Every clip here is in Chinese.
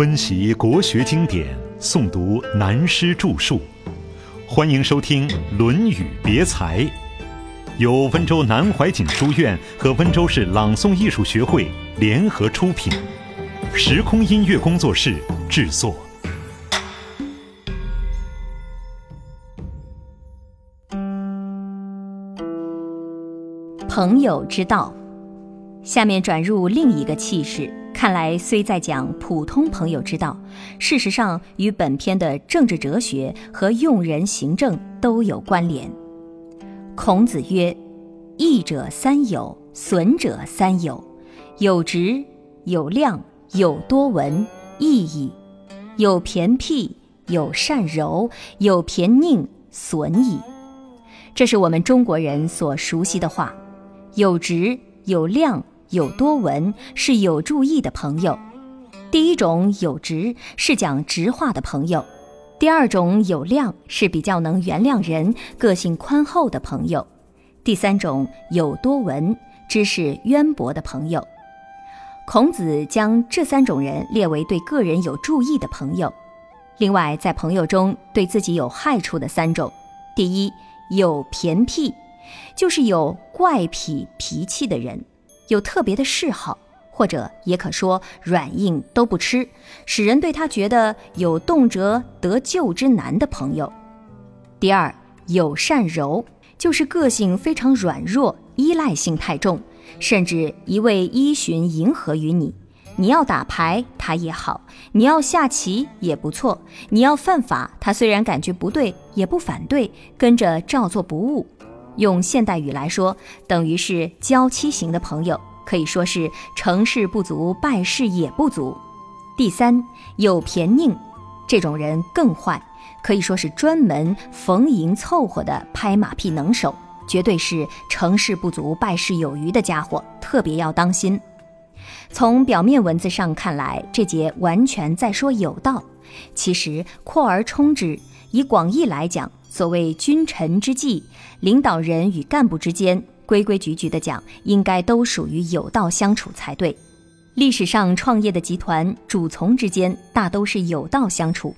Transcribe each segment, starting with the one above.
温习国学经典，诵读南师著述，欢迎收听《论语别裁》，由温州南怀瑾书院和温州市朗诵艺术学会联合出品，时空音乐工作室制作。朋友之道，下面转入另一个气势。看来虽在讲普通朋友之道，事实上与本篇的政治哲学和用人行政都有关联。孔子曰：“益者三友，损者三友。有直，有量，有多闻，益矣；有偏僻，有善柔，有偏佞，损矣。”这是我们中国人所熟悉的话。有直，有量。有多闻是有注意的朋友，第一种有直是讲直话的朋友，第二种有量是比较能原谅人、个性宽厚的朋友，第三种有多闻知识渊博的朋友。孔子将这三种人列为对个人有注意的朋友。另外，在朋友中对自己有害处的三种，第一有偏僻，就是有怪癖脾气的人。有特别的嗜好，或者也可说软硬都不吃，使人对他觉得有动辄得救之难的朋友。第二，友善柔，就是个性非常软弱，依赖性太重，甚至一味依循迎合于你。你要打牌，他也好；你要下棋也不错；你要犯法，他虽然感觉不对，也不反对，跟着照做不误。用现代语来说，等于是娇妻型的朋友，可以说是成事不足，败事也不足。第三，有偏佞，这种人更坏，可以说是专门逢迎凑合的拍马屁能手，绝对是成事不足，败事有余的家伙，特别要当心。从表面文字上看来，这节完全在说有道，其实扩而充之，以广义来讲。所谓君臣之际，领导人与干部之间，规规矩矩的讲，应该都属于有道相处才对。历史上创业的集团主从之间，大都是有道相处。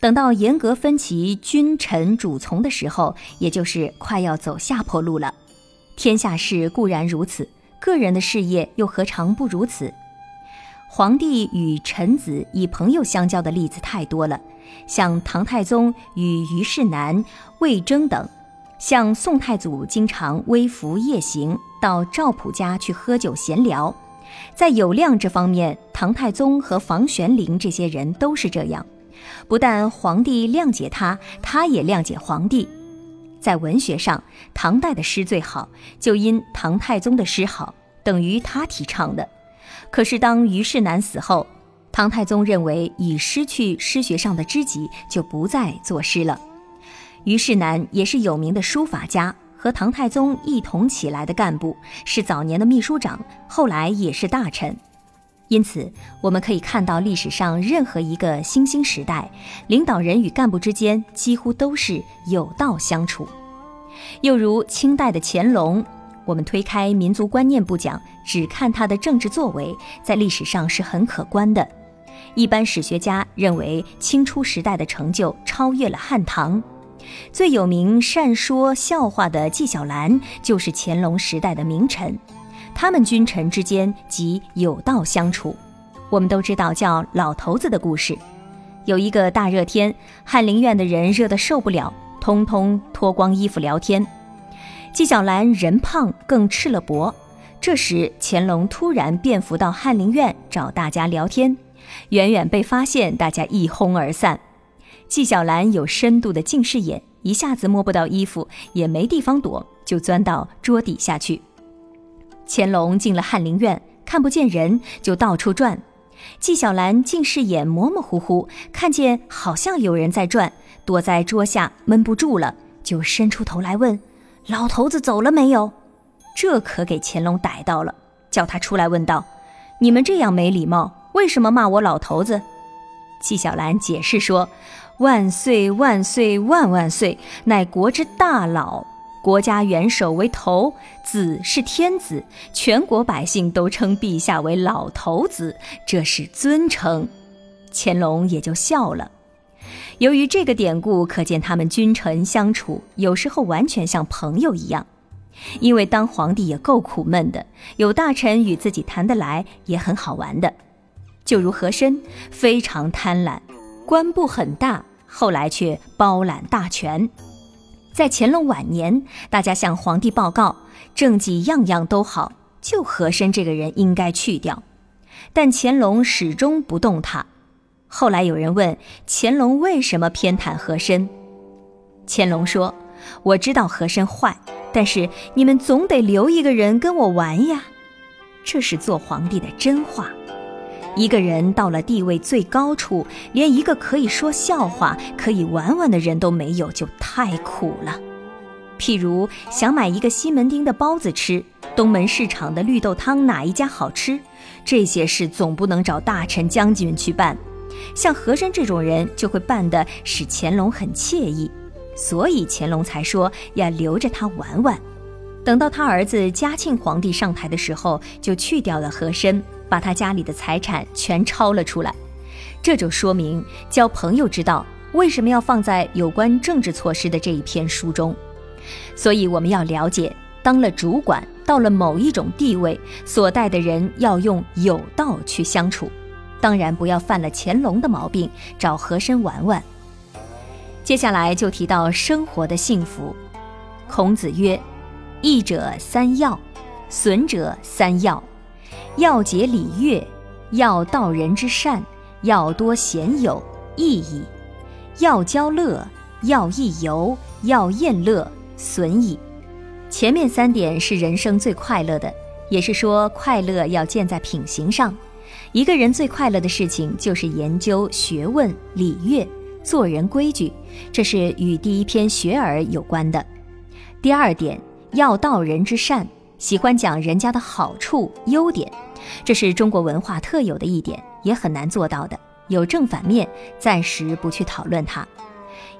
等到严格分歧君臣主从的时候，也就是快要走下坡路了。天下事固然如此，个人的事业又何尝不如此？皇帝与臣子以朋友相交的例子太多了。像唐太宗与虞世南、魏征等，像宋太祖经常微服夜行到赵普家去喝酒闲聊，在有量这方面，唐太宗和房玄龄这些人都是这样。不但皇帝谅解他，他也谅解皇帝。在文学上，唐代的诗最好，就因唐太宗的诗好，等于他提倡的。可是当虞世南死后，唐太宗认为已失去诗学上的知己，就不再作诗了。虞世南也是有名的书法家，和唐太宗一同起来的干部，是早年的秘书长，后来也是大臣。因此，我们可以看到历史上任何一个新兴时代，领导人与干部之间几乎都是有道相处。又如清代的乾隆，我们推开民族观念不讲，只看他的政治作为，在历史上是很可观的。一般史学家认为，清初时代的成就超越了汉唐。最有名善说笑话的纪晓岚，就是乾隆时代的名臣。他们君臣之间即有道相处。我们都知道叫老头子的故事。有一个大热天，翰林院的人热得受不了，通通脱光衣服聊天。纪晓岚人胖，更赤了脖。这时，乾隆突然便服到翰林院找大家聊天。远远被发现，大家一哄而散。纪晓岚有深度的近视眼，一下子摸不到衣服，也没地方躲，就钻到桌底下去。乾隆进了翰林院，看不见人，就到处转。纪晓岚近视眼模模糊糊，看见好像有人在转，躲在桌下闷不住了，就伸出头来问：“老头子走了没有？”这可给乾隆逮到了，叫他出来问道：“你们这样没礼貌！”为什么骂我老头子？纪晓岚解释说：“万岁万岁万万岁，乃国之大老，国家元首为头，子是天子，全国百姓都称陛下为老头子，这是尊称。”乾隆也就笑了。由于这个典故，可见他们君臣相处有时候完全像朋友一样。因为当皇帝也够苦闷的，有大臣与自己谈得来也很好玩的。就如和珅，非常贪婪，官部很大，后来却包揽大权。在乾隆晚年，大家向皇帝报告，政绩样样都好，就和珅这个人应该去掉。但乾隆始终不动他。后来有人问乾隆为什么偏袒和珅，乾隆说：“我知道和珅坏，但是你们总得留一个人跟我玩呀。”这是做皇帝的真话。一个人到了地位最高处，连一个可以说笑话、可以玩玩的人都没有，就太苦了。譬如想买一个西门町的包子吃，东门市场的绿豆汤哪一家好吃？这些事总不能找大臣将军去办。像和珅这种人，就会办得使乾隆很惬意，所以乾隆才说要留着他玩玩。等到他儿子嘉庆皇帝上台的时候，就去掉了和珅，把他家里的财产全抄了出来。这就说明交朋友之道为什么要放在有关政治措施的这一篇书中。所以我们要了解，当了主管，到了某一种地位，所带的人要用有道去相处。当然不要犯了乾隆的毛病，找和珅玩玩。接下来就提到生活的幸福。孔子曰：“益者三要，损者三要。要节礼乐，要道人之善，要多贤友，益矣；要交乐，要益游，要宴乐，损矣。”前面三点是人生最快乐的，也是说快乐要建在品行上。一个人最快乐的事情就是研究学问、礼乐、做人规矩，这是与第一篇学而有关的。第二点，要道人之善，喜欢讲人家的好处、优点，这是中国文化特有的一点，也很难做到的。有正反面，暂时不去讨论它。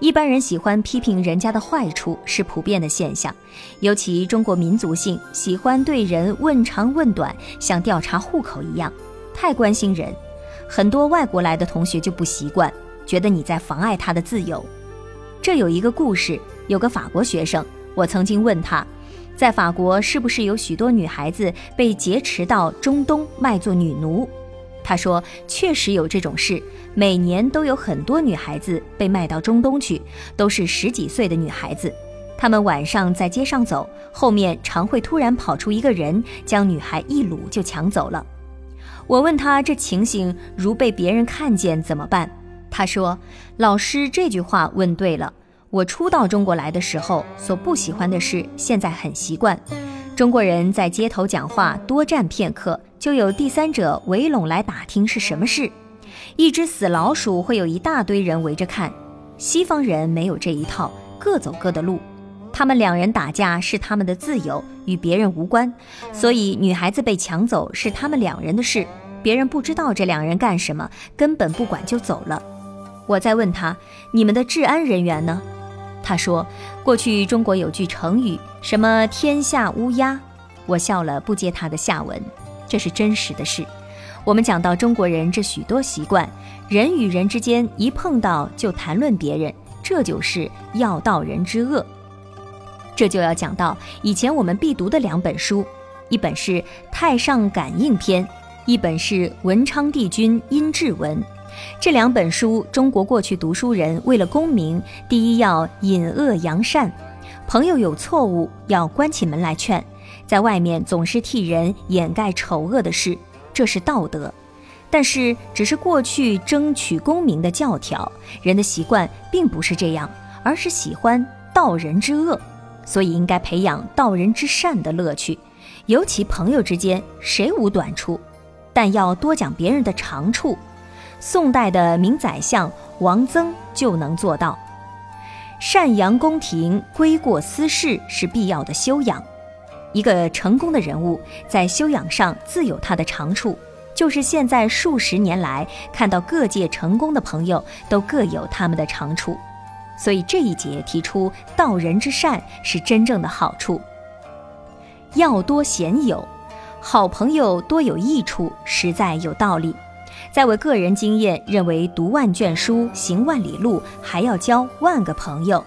一般人喜欢批评人家的坏处是普遍的现象，尤其中国民族性喜欢对人问长问短，像调查户口一样。太关心人，很多外国来的同学就不习惯，觉得你在妨碍他的自由。这有一个故事，有个法国学生，我曾经问他，在法国是不是有许多女孩子被劫持到中东卖做女奴？他说，确实有这种事，每年都有很多女孩子被卖到中东去，都是十几岁的女孩子。她们晚上在街上走，后面常会突然跑出一个人，将女孩一掳就抢走了。我问他这情形如被别人看见怎么办？他说：“老师这句话问对了。我初到中国来的时候所不喜欢的事，现在很习惯。中国人在街头讲话多站片刻，就有第三者围拢来打听是什么事。一只死老鼠会有一大堆人围着看。西方人没有这一套，各走各的路。”他们两人打架是他们的自由，与别人无关，所以女孩子被抢走是他们两人的事，别人不知道这两人干什么，根本不管就走了。我再问他：“你们的治安人员呢？”他说：“过去中国有句成语，什么天下乌鸦。”我笑了，不接他的下文。这是真实的事。我们讲到中国人这许多习惯，人与人之间一碰到就谈论别人，这就是要道人之恶。这就要讲到以前我们必读的两本书，一本是《太上感应篇》，一本是《文昌帝君阴骘文》。这两本书，中国过去读书人为了功名，第一要隐恶扬善，朋友有错误要关起门来劝，在外面总是替人掩盖丑恶的事，这是道德。但是只是过去争取功名的教条，人的习惯并不是这样，而是喜欢道人之恶。所以应该培养道人之善的乐趣，尤其朋友之间谁无短处，但要多讲别人的长处。宋代的名宰相王曾就能做到。善扬宫廷，归过私事是必要的修养。一个成功的人物在修养上自有他的长处，就是现在数十年来看到各界成功的朋友都各有他们的长处。所以这一节提出道人之善是真正的好处。要多贤友，好朋友多有益处，实在有道理。在我个人经验认为，读万卷书，行万里路，还要交万个朋友。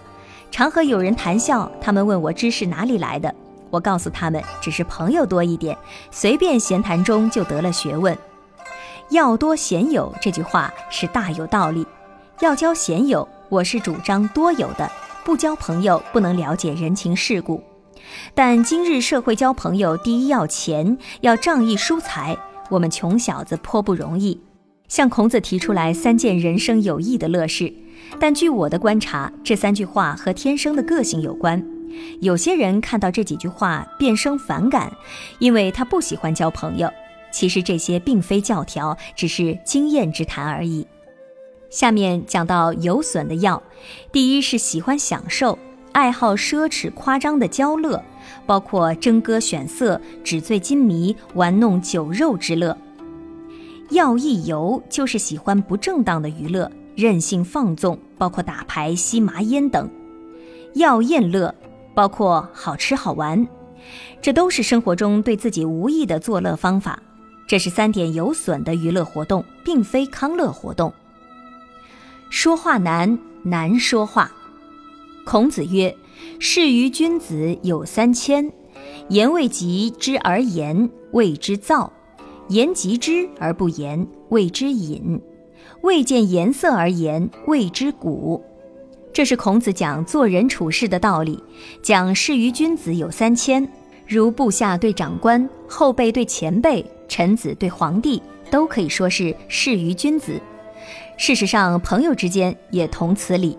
常和有人谈笑，他们问我知识哪里来的，我告诉他们，只是朋友多一点，随便闲谈中就得了学问。要多贤友这句话是大有道理，要交贤友，我是主张多有的，不交朋友不能了解人情世故。但今日社会交朋友，第一要钱，要仗义疏财，我们穷小子颇不容易。向孔子提出来三件人生有益的乐事。但据我的观察，这三句话和天生的个性有关。有些人看到这几句话便生反感，因为他不喜欢交朋友。其实这些并非教条，只是经验之谈而已。下面讲到有损的要，第一是喜欢享受，爱好奢侈夸张的交乐，包括争歌选色、纸醉金迷、玩弄酒肉之乐。要一游就是喜欢不正当的娱乐。任性放纵，包括打牌、吸麻烟等；要宴乐，包括好吃好玩，这都是生活中对自己无益的作乐方法。这是三点有损的娱乐活动，并非康乐活动。说话难，难说话。孔子曰：“事于君子有三千，言未及之而言，谓之躁；言及之而不言，谓之隐。”未见颜色而言，谓之古。这是孔子讲做人处事的道理。讲事于君子有三千，如部下对长官，后辈对前辈，臣子对皇帝，都可以说是事于君子。事实上，朋友之间也同此理。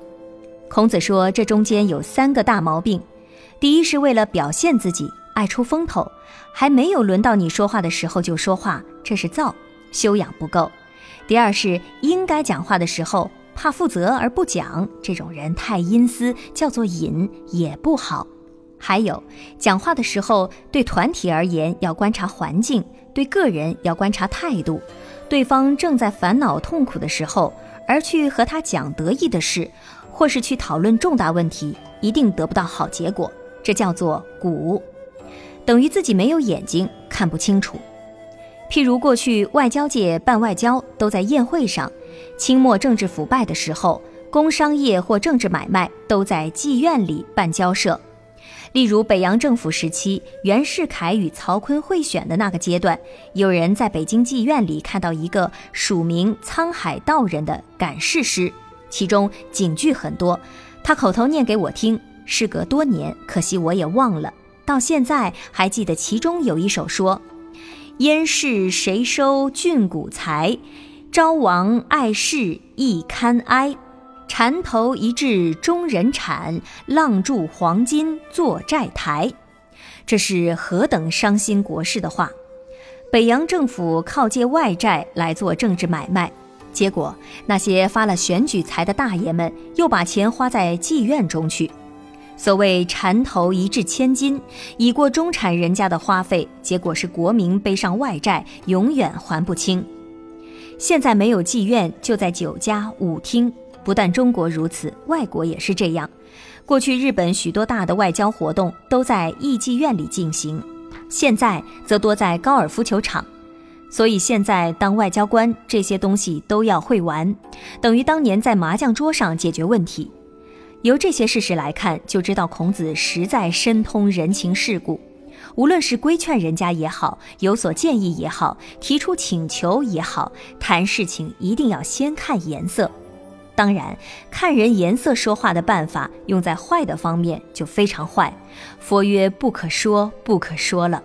孔子说，这中间有三个大毛病：第一是为了表现自己，爱出风头，还没有轮到你说话的时候就说话，这是躁，修养不够。第二是应该讲话的时候怕负责而不讲，这种人太阴私，叫做隐也不好。还有讲话的时候，对团体而言要观察环境，对个人要观察态度。对方正在烦恼痛苦的时候，而去和他讲得意的事，或是去讨论重大问题，一定得不到好结果。这叫做鼓，等于自己没有眼睛看不清楚。譬如过去外交界办外交都在宴会上，清末政治腐败的时候，工商业或政治买卖都在妓院里办交涉。例如北洋政府时期，袁世凯与曹锟会选的那个阶段，有人在北京妓院里看到一个署名“沧海道人”的感事诗，其中警句很多，他口头念给我听。事隔多年，可惜我也忘了，到现在还记得其中有一首说。燕市谁收郡谷财？昭王爱事亦堪哀。缠头一掷中人产，浪铸黄金做债台。这是何等伤心国事的话！北洋政府靠借外债来做政治买卖，结果那些发了选举财的大爷们又把钱花在妓院中去。所谓缠头一掷千金，已过中产人家的花费，结果是国民背上外债，永远还不清。现在没有妓院，就在酒家、舞厅。不但中国如此，外国也是这样。过去日本许多大的外交活动都在艺妓院里进行，现在则多在高尔夫球场。所以现在当外交官，这些东西都要会玩，等于当年在麻将桌上解决问题。由这些事实来看，就知道孔子实在深通人情世故。无论是规劝人家也好，有所建议也好，提出请求也好，谈事情一定要先看颜色。当然，看人颜色说话的办法，用在坏的方面就非常坏。佛曰：不可说，不可说了。